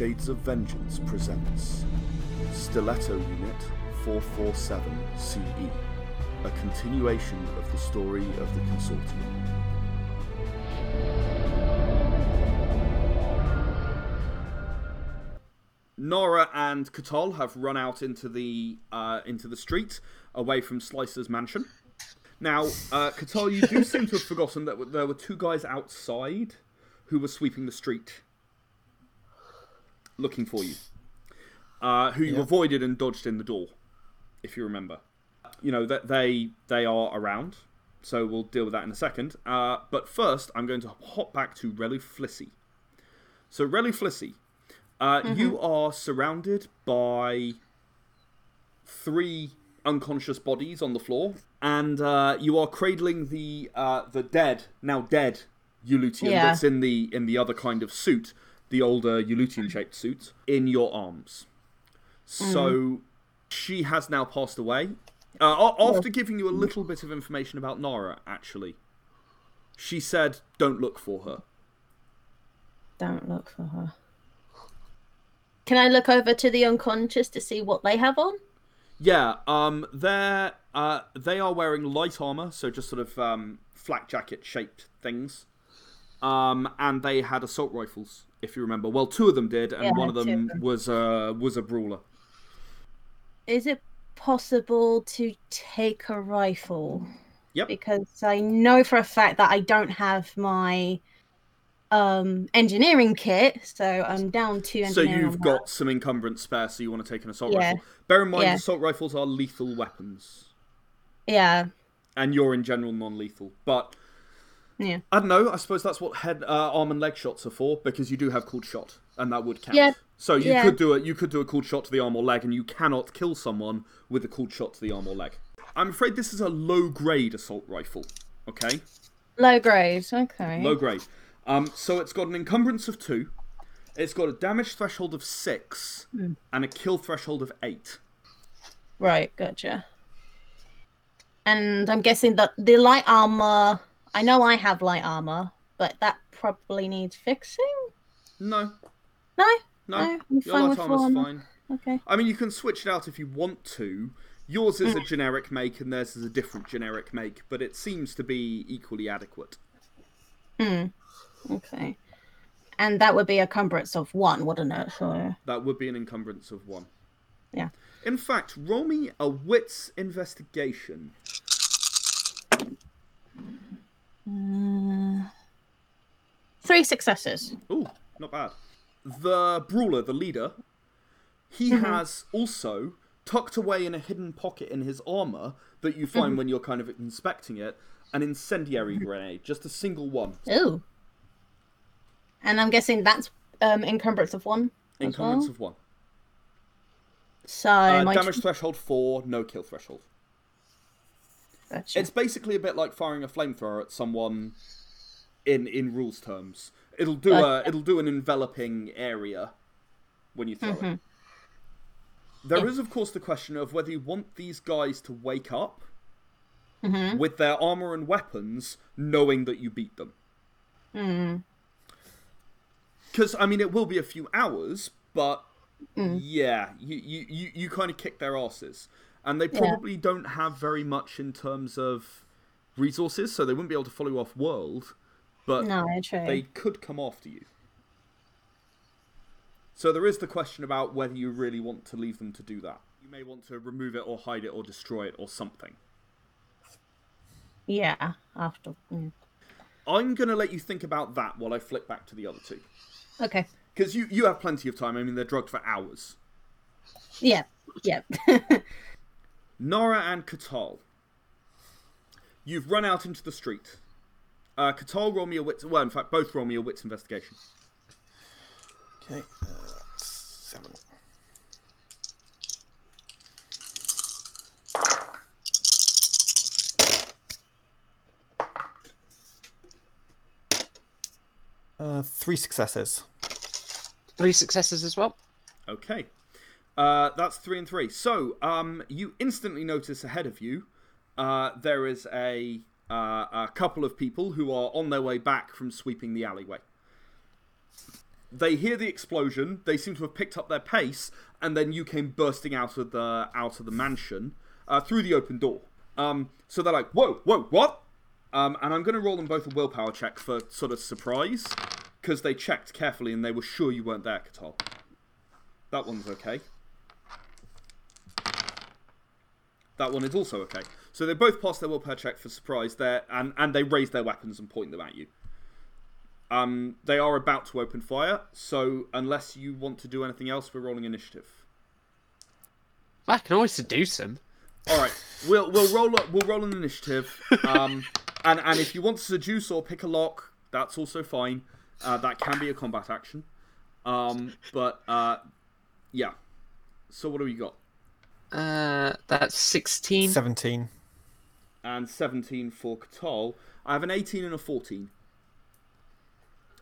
Shades of Vengeance presents Stiletto Unit 447 CE, a continuation of the story of the Consortium. Nara and Katal have run out into the uh, into the street away from Slicer's mansion. Now, uh, you do seem to have forgotten that there were two guys outside who were sweeping the street looking for you, uh, who you Yeah. avoided and dodged in the door, if you remember. You know that they they are around, so we'll deal with that in a second. Uh, but first, I'm going to hop back to Relu Flissy. So, Relu Flissy, uh, you are surrounded by three unconscious bodies on the floor, and uh, you are cradling the uh, the dead, now dead Eulutian Yeah. that's in the in the other kind of suit, the older Eulutian shaped suit, in your arms. So she has now passed away. Uh, after giving you a little bit of information about Nara, actually, she said, "Don't look for her." Don't look for her. Can I look over to the unconscious to see what they have on? Yeah, um, they're uh, they are wearing light armor, so just sort of um, flak jacket shaped things. Um, and they had assault rifles, if you remember. Well, two of them did, and Yeah, one of them them. was a was a brawler. Is it possible to take a rifle? Yep. Because I know for a fact that I don't have my um engineering kit, so I'm down to So you've got some encumbrance spare, so you want to take an assault Yeah. rifle. Bear in mind, Yeah. assault rifles are lethal weapons. Yeah. and you're in general non-lethal. But Yeah. I don't know. I suppose that's what head, uh, arm, and leg shots are for, because you do have called shot, and that would count. Yeah. So you Yeah. could do it. You could do a called shot to the arm or leg, and you cannot kill someone with a called shot to the arm or leg. I'm afraid this is a low-grade assault rifle. Okay, Low grade. Okay. low grade. Um, so it's got an encumbrance of two. It's got a damage threshold of six Hmm. and a kill threshold of eight. Right, gotcha. And I'm guessing that the light armor. I know I have light armor, but that probably needs fixing. No, No. no, No, your light armor's one. fine. Okay. I mean, you can switch it out if you want to. Yours is a generic make, and theirs is a different generic make, but it seems to be equally adequate. Hmm. Okay. And that would be a cumbrance of one, wouldn't it? So That would be an encumbrance of one. yeah. In fact, roll me a wits investigation. Uh, three successes. Ooh, not bad. The brawler, the leader, he has also tucked away in a hidden pocket in his armor that you find when you're kind of inspecting it an incendiary grenade, just a single one. Ooh. And I'm guessing that's um encumbrance of one. Encumbrance well? of one. So Uh, my damage threshold four, no kill threshold. Gotcha. It's basically a bit like firing a flamethrower at someone in in rules terms. It'll do a it'll do an enveloping area when you throw it. Mm-hmm. There is, of course, the question of whether you want these guys to wake up mm-hmm. with their armor and weapons, knowing that you beat them. Mm-hmm. Because I mean, it will be a few hours, but mm. yeah, you you you, you kind of kick their asses, and they probably don't have very much in terms of resources, so they wouldn't be able to follow you off world, but no, they could come after you. So there is the question about whether you really want to leave them to do that. You may want to remove it or hide it or destroy it or something. Yeah. After. mm. I'm going to let you think about that while I flip back to the other two. Okay. Because you, you have plenty of time. I mean, they're drugged for hours. Yeah. Yeah. Nara and Katal. You've run out into the street. Uh, Katal, roll me a wits. Well, in fact, both roll me a wits investigation. Okay. Uh, seven. Uh, three successes. Three successes as well. Okay. Uh, that's three and three. So, um, you instantly notice ahead of you, uh, there is a, uh, a couple of people who are on their way back from sweeping the alleyway. they hear the explosion. They seem to have picked up their pace, and then you came bursting out of the out of the mansion uh, through the open door. Um, so they're like, "Whoa, whoa, what?" Um, and I'm going to roll them both a willpower check for sort of surprise, because they checked carefully and they were sure you weren't there, Katal. That one's okay. That one is also okay. So they both pass their willpower check for surprise there, and, and they raise their weapons and point them at you. Um, they are about to open fire, so unless you want to do anything else, we're rolling initiative. I can always seduce him. All right, we'll we'll roll a, we'll roll an initiative, um, and and if you want to seduce or pick a lock, that's also fine. Uh, that can be a combat action, um, but uh, yeah. So what do we got? Uh, that's 16. 17. and 17 for Katal. I have an 18 and a 14.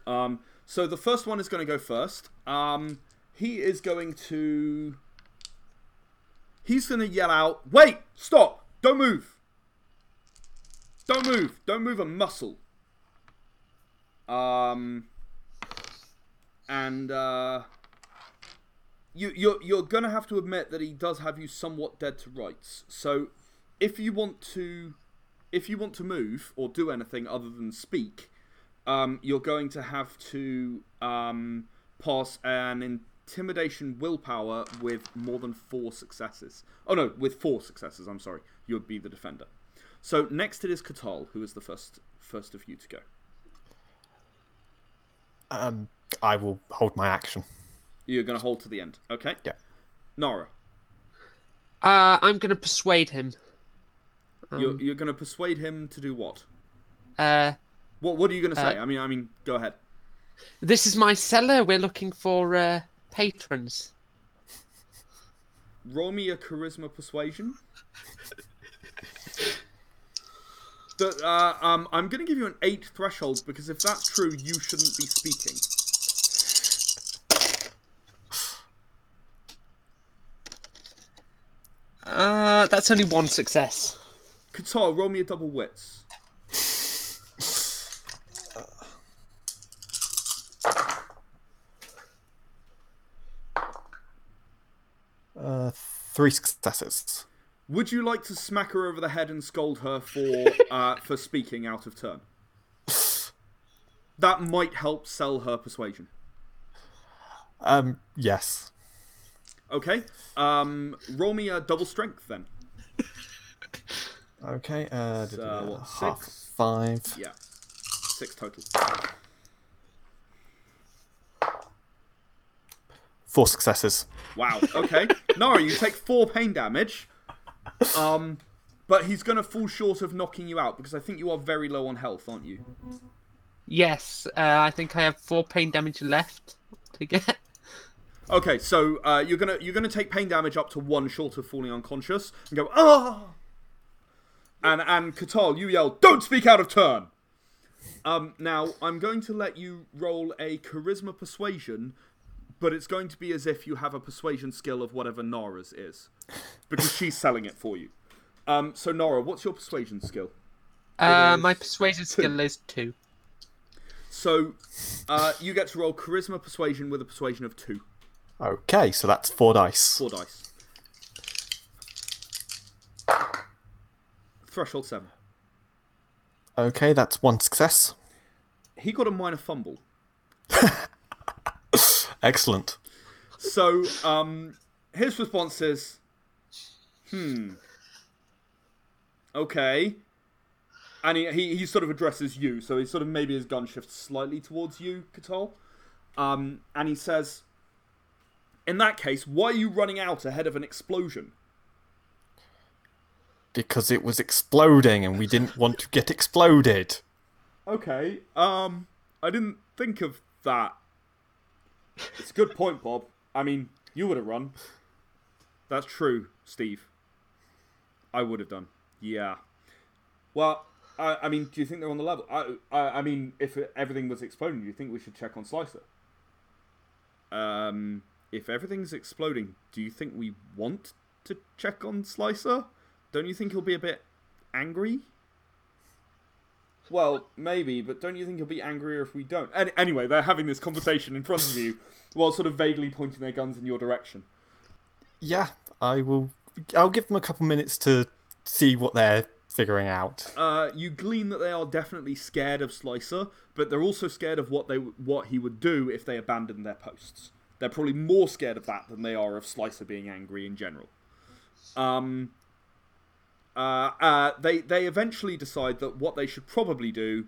Um, so the first one is going to go first. Um, he is going to. He's going to yell out, Wait! Stop! Don't move! Don't move! Don't move a muscle. Um. And, uh. You, you're, you're going to have to admit that he does have you somewhat dead to rights. So if you want to if you want to move or do anything other than speak um, you're going to have to um, pass an intimidation willpower with more than four successes oh no with four successes i'm sorry you would be the defender so next it is katal who is the first first of you to go Um, I will hold my action. You're going to hold to the end okay Yeah. nara Uh, I'm going to persuade him. you're, you're going to persuade him to do what Uh, what, what are you going to say Uh, i mean i mean go ahead this is my cellar. We're looking for uh, patrons. roll me a charisma persuasion. The, uh, um, I'm going to give you an eight threshold because if that's true, you shouldn't be speaking. Uh, that's only one success. Katal, roll me a double wits. Uh, three successes. Would you like to smack her over the head and scold her for uh, for speaking out of turn? That might help sell her persuasion. Um, yes. Okay. Um, roll me a double strength then. Okay. Uh, So, da- da- da, what, half six? five. Yeah, six total. Four successes. Wow. Okay. Nara, you take four pain damage. Um, but he's gonna fall short of knocking you out because I think you are very low on health, aren't you? Yes, uh, I think I have four pain damage left to get. Okay, so uh, you're gonna you're gonna take pain damage up to one short of falling unconscious and go ah. And and Katal, you yell, "Don't speak out of turn." Um, now I'm going to let you roll a charisma persuasion, but it's going to be as if you have a persuasion skill of whatever Nara's is, because she's selling it for you. Um, so Nara, what's your persuasion skill? Uh, my persuasion skill is two. So uh, you get to roll charisma persuasion with a persuasion of two, Okay, so that's four dice. four dice. Threshold seven. Okay, that's one success. He got a minor fumble. Excellent. So, um, his response is, hmm, okay. And he, he, he sort of addresses you, so he sort of maybe his gun shifts slightly towards you, Katal. Um, and he says, in that case, why are you running out ahead of an explosion? Because it was exploding and we didn't want to get exploded. Okay, um, I didn't think of that. It's a good point, Bob. I mean, you would have run. That's true, Steve. I would have done. Yeah. Well, I, I mean, do you think they're on the level? I, I, I mean, if everything was exploding, do you think we should check on Slicer? Um, if everything's exploding, do you think we want to check on Slicer? Don't you think he'll be a bit angry? Well, maybe, but don't you think he'll be angrier if we don't? Any- anyway, they're having this conversation in front of you while sort of vaguely pointing their guns in your direction. Yeah, I will. I'll give them a couple minutes to see what they're figuring out. Uh, you glean that they are definitely scared of Slicer, but they're also scared of what they what he would do if they abandoned their posts. They're probably more scared of that than they are of Slicer being angry in general. Um, uh, uh, they they eventually decide that what they should probably do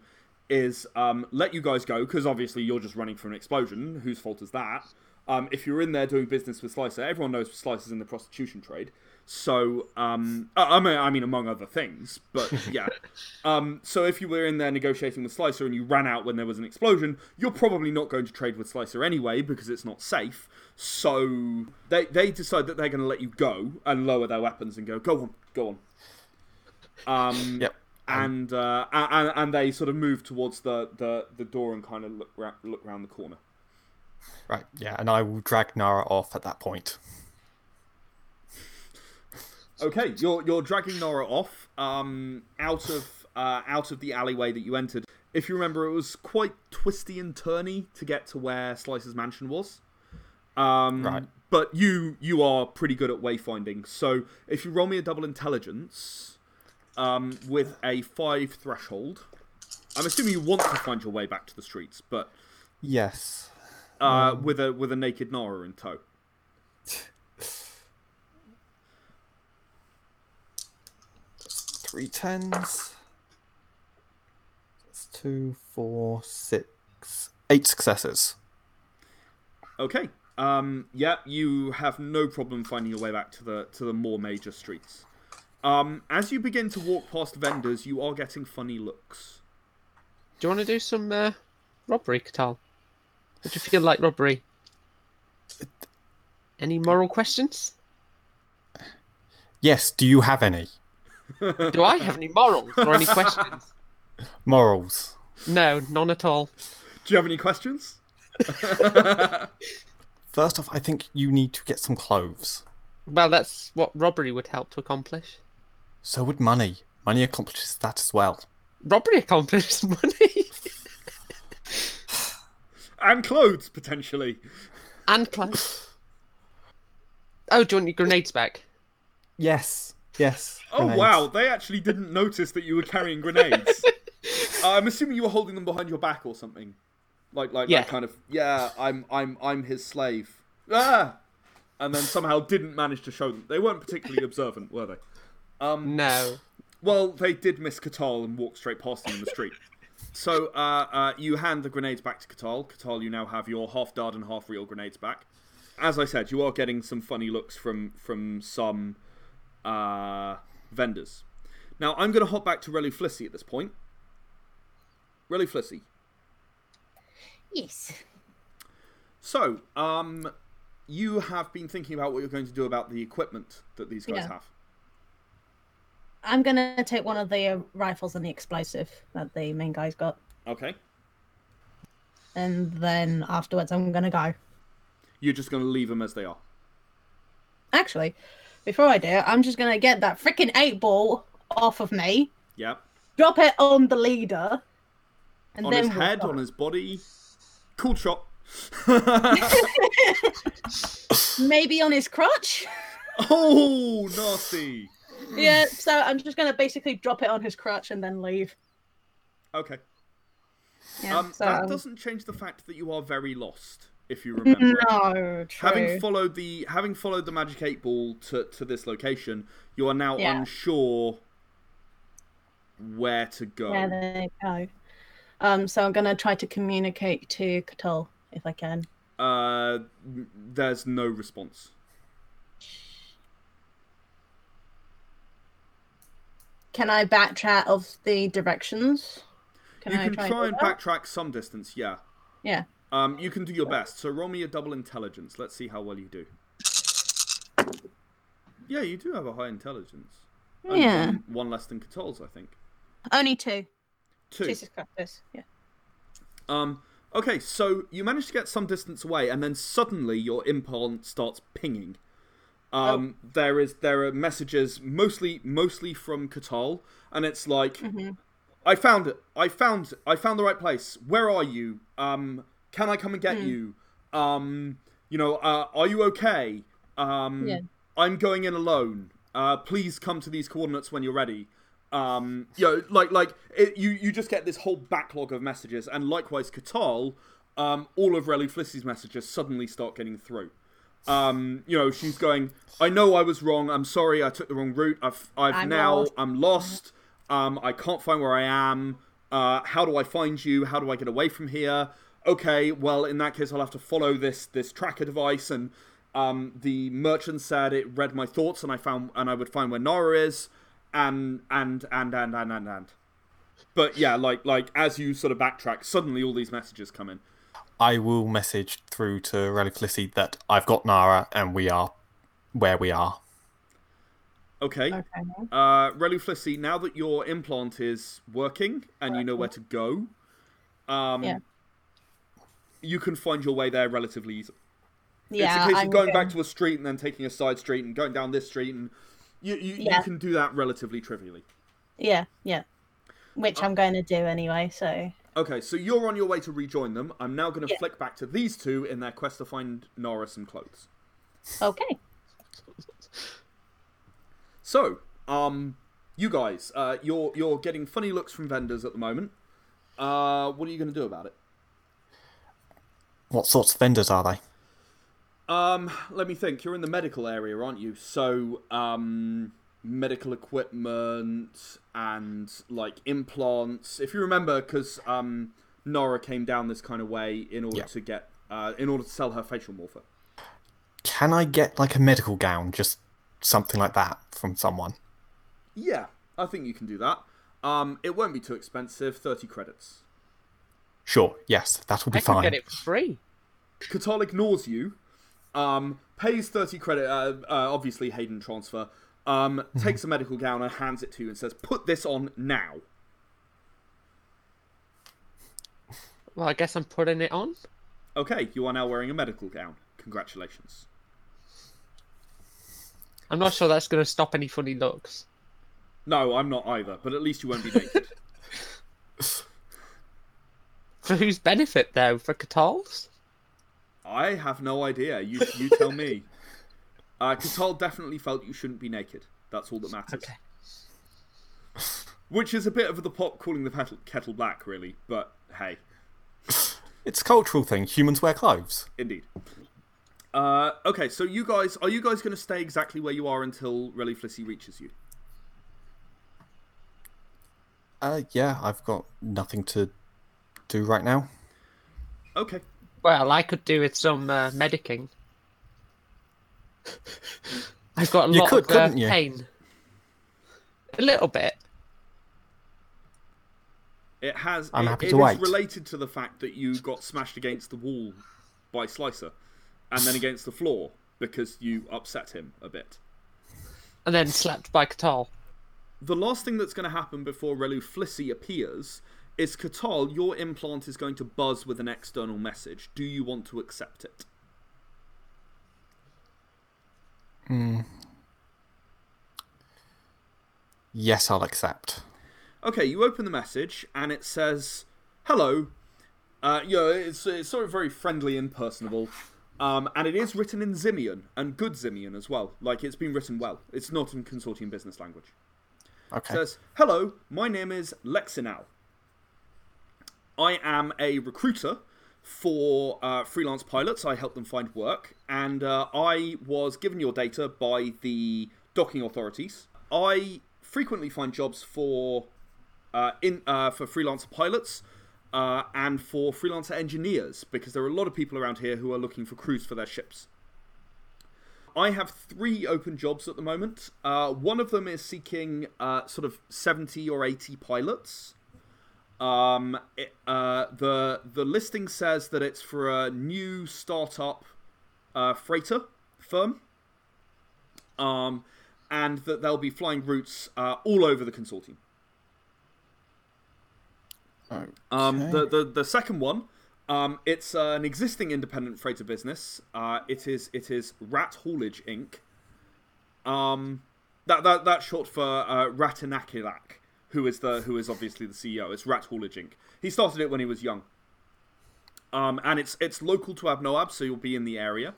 is um, let you guys go because obviously you're just running from an explosion. Whose fault is that? Um, if you're in there doing business with Slicer, everyone knows Slicer's in the prostitution trade. So, um, I mean, I mean, among other things, but yeah. um, so if you were in there negotiating with Slicer and you ran out when there was an explosion, you're probably not going to trade with Slicer anyway because it's not safe. So they they decide that they're going to let you go and lower their weapons and go, go on, go on. Um, Yep. and uh, and and they sort of move towards the, the, the door and kind of look ra- look round the corner. Right, yeah, and I will drag Nara off at that point. Okay, you're you're dragging Nara off um, out of uh, out of the alleyway that you entered. If you remember, it was quite twisty and turny to get to where Slicer's mansion was. Um, Right. But you you are pretty good at wayfinding. So if you roll me a double intelligence um, with a five threshold, I'm assuming you want to find your way back to the streets, but Yes. uh, with a with a naked Nara in tow. Three tens. That's two, four, six, eight successes. Okay. Um, yeah, you have no problem finding your way back to the to the more major streets. Um, as you begin to walk past vendors, you are getting funny looks. Do you want to do some uh, robbery, Katal? Would you feel like robbery? Any moral questions? Yes, do you have any? Do I have any morals or any questions? Morals. No, none at all. Do you have any questions? First off, I think you need to get some clothes. Well, that's what robbery would help to accomplish. So would money. Money accomplishes that as well. Robbery accomplishes money And clothes potentially. and clothes. Oh, do you want your grenades back? Yes. Yes. Oh wow, they actually didn't notice that you were carrying grenades. uh, I'm assuming you were holding them behind your back or something. Like like Yeah. that kind of yeah, I'm I'm I'm his slave. Ah! And then somehow didn't manage to show them. They weren't particularly observant, were they? Um, no. Well, they did miss Katal and walk straight past him in the street. So uh, uh, you hand the grenades back to Katal. Katal, you now have your half dart and half real grenades back. As I said, you are getting some funny looks from from some uh, vendors. Now I'm going to hop back to Relu Flissy at this point. Relu Flissy. Yes. So, um, you have been thinking about what you're going to do about the equipment that these guys Yeah. have. I'm gonna take one of the uh, rifles and the explosive that the main guy's got, Okay. and then afterwards I'm gonna go. You're just going to leave them as they are. Actually, before I do, it, I'm just gonna get that freaking eight ball off of me, Yeah. drop it on the leader, and On then his we'll head, go. on his body. Cool shot. maybe on his crotch. oh, nasty. yeah, so I'm just gonna basically drop it on his crotch and then leave. Okay. Yeah, Um, so, that um, doesn't change the fact that you are very lost, if you remember. No, true. Having followed the having followed the magic eight ball to, to this location, you are now Yeah. unsure where to go. Yeah, there you go. Um, so I'm gonna try to communicate to Katal if I can. Uh, there's no response. Can I backtrack of the directions? Can you I can try, try and and do that? backtrack some distance, yeah. Yeah. Um, you can do your best. So roll me a double intelligence. Let's see how well you do. Yeah, you do have a high intelligence. Only Yeah. One, one less than Katal's, I think. Only two. Two. Jesus Christ. Yeah. Um, okay, so you manage to get some distance away, and then suddenly your implant starts pinging. Um, There is there are messages mostly mostly from Katal, and it's like, I found it. I found I found the right place. Where are you? Um, can I come and get you? Um, you know, uh, are you okay? Um, Yeah. I'm going in alone. Uh, please come to these coordinates when you're ready. Um, you know, like like it, you you just get this whole backlog of messages, and likewise, Katal, um, all of Relu Flissy's messages suddenly start getting through. Um, you know, she's going. I know I was wrong. I'm sorry. I took the wrong route. I've I've I'm now lost." I'm lost. Um, I can't find where I am. Uh, how do I find you? How do I get away from here? Okay, well, in that case, I'll have to follow this this tracker device. And um, the merchant said it read my thoughts, and I found and I would find where Nara is, and and and and and and and. But yeah, like like as you sort of backtrack, suddenly all these messages come in. I will message through to Relu Flissy that I've got Nara and we are where we are. Okay. Okay. Uh, Relu Flissy, now that your implant is working and you know where to go, um, Yeah. You can find your way there relatively easily. Yeah, it's a case of going back to a street and then taking a side street and going down this street, and you you, Yeah. you can do that relatively trivially. Yeah, yeah. Which I'm going to do anyway. So Okay, so you're on your way to rejoin them. I'm now going to Yeah. flick back to these two in their quest to find Nara some clothes. okay. So, um, you guys, uh, you're you're getting funny looks from vendors at the moment. Uh, what are you going to do about it? What sorts of vendors are they? Um, let me think. You're in the medical area, aren't you? So, um, medical equipment and like implants. If you remember, because um, Nara came down this kind of way in order to get, uh, in order to sell her facial morpher. Can I get like a medical gown, just something like that from someone? Yeah, I think you can do that. Um, it won't be too expensive. Thirty credits. Sure, yes, that will be I can fine. get it for free. Katal ignores you, um, pays 30 credit, uh, uh, obviously Hayden transfer, um, takes a medical gown and hands it to you and says, put this on now. Well, I guess I'm putting it on. Okay, you are now wearing a medical gown. Congratulations. I'm not sure that's going to stop any funny looks. No, I'm not either, but at least you won't be naked. For whose benefit, though? For Katal's? I have no idea. You, you tell me. Uh, Katal definitely felt you shouldn't be naked. That's all that matters. Okay. Which is a bit of the pot calling the kettle, kettle black, really, but hey. It's a cultural thing. Humans wear clothes. Indeed. Uh, okay, so you guys, are you guys going to stay exactly where you are until Relu Flissy reaches you? Uh, yeah, I've got nothing to do right now. Okay. Well, I could do with some uh, medicing. I've got a You lot could, of uh, pain. A little bit. It has. I'm it- happy it to is wait. related to the fact that you got smashed against the wall by Slicer, and then against the floor because you upset him a bit. And then slapped by Katal. The last thing that's going to happen before Relu Flissy appears is Katal, your implant is going to buzz with an external message. Do you want to accept it? Yes, I'll accept. Okay, you open the message and it says, "Hello." Uh, you know, it's, it's sort of very friendly and personable, um, and it is written in Zimian and good Zimian as well. Like it's been written well. It's not in consortium business language. Okay. It says, Hello, my name is Lexinal. I am a recruiter for uh, freelance pilots. I help them find work, and uh, I was given your data by the docking authorities. I frequently find jobs for uh, in uh, for freelance pilots uh, and for freelancer engineers because there are a lot of people around here who are looking for crews for their ships. I have three open jobs at the moment. Uh, one of them is seeking sort of 70 or 80 pilots. Um, it, uh, the the listing says that it's for a new startup uh, freighter firm, um, and that they'll be flying routes uh, all over the consortium. Um, the, the the second one, um, it's uh, an existing independent freighter business. Uh, it is it is Rat Haulage Inc. Um, that that that's short for uh, Ratanakilak. Who is the who is obviously the CEO. It's Rat Inc. He started it when he was young. Um, and it's it's local to Abnoab, so you'll be in the area.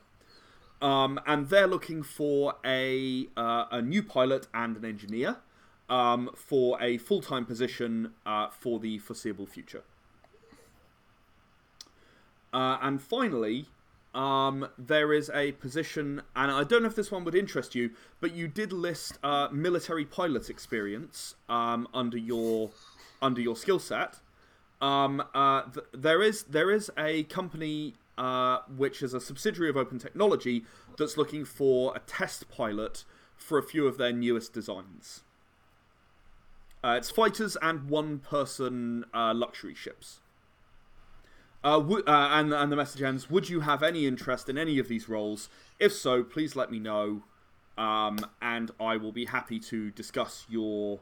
Um, and they're looking for a uh, a new pilot and an engineer um, for a full time position uh, for the foreseeable future. Uh, and finally, um, there is a position, and I don't know if this one would interest you, but you did list uh, military pilot experience um, under your under your skill set. Um, uh, th- there is there is a company uh, which is a subsidiary of Open Technology that's looking for a test pilot for a few of their newest designs. Uh, it's fighters and one-person uh, luxury ships. Uh, w- uh, and and the message ends. Would you have any interest in any of these roles? If so, please let me know, um, and I will be happy to discuss your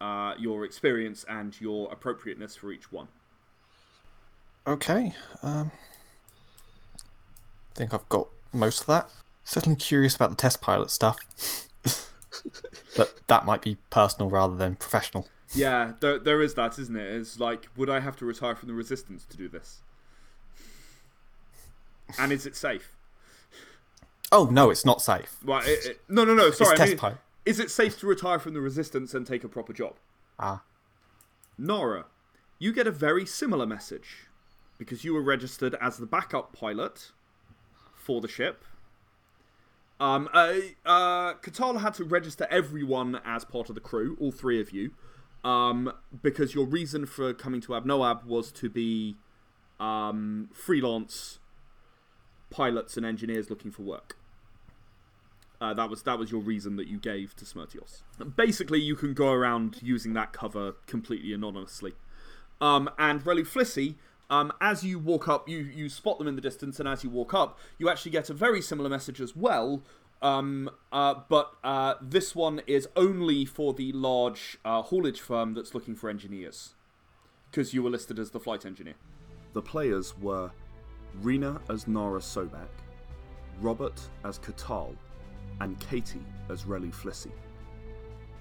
uh, your experience and your appropriateness for each one. Okay. Um, I think I've got most of that. Certainly curious about the test pilot stuff. but that might be personal rather than professional. Yeah, there, there is that, isn't it? It's like, would I have to retire from the resistance to do this? And is it safe? Oh no, it's not safe. Well, it, it, no, no, no. Sorry, I test mean, is it safe to retire from the resistance and take a proper job? Ah, Nara, you get a very similar message because you were registered as the backup pilot for the ship. Um, uh, uh, Katala had to register everyone as part of the crew, all three of you, um, because your reason for coming to Abnoab was to be um, freelance pilots and engineers looking for work. Uh, that was that was your reason that you gave to Smirtios. Basically, you can go around using that cover completely anonymously. Um, and Relu Flissy, um, as you walk up, you you spot them in the distance, and as you walk up, you actually get a very similar message as well. Um, uh, but uh, this one is only for the large uh, haulage firm that's looking for engineers, because you were listed as the flight engineer. The players were Rena as Nara Sobek, Robert as Katal, and Katie as Relu Flissy.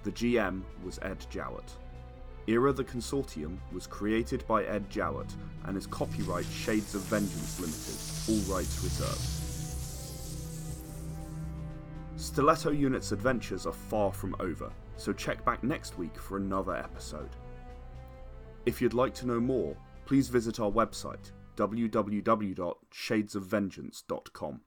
The GM was Ed Jowett. Era the Consortium was created by Ed Jowett and is copyright Shades of Vengeance Limited, all rights reserved. Stiletto Unit's adventures are far from over, so check back next week for another episode. If you'd like to know more, please visit our website www.shadesofvengeance.com.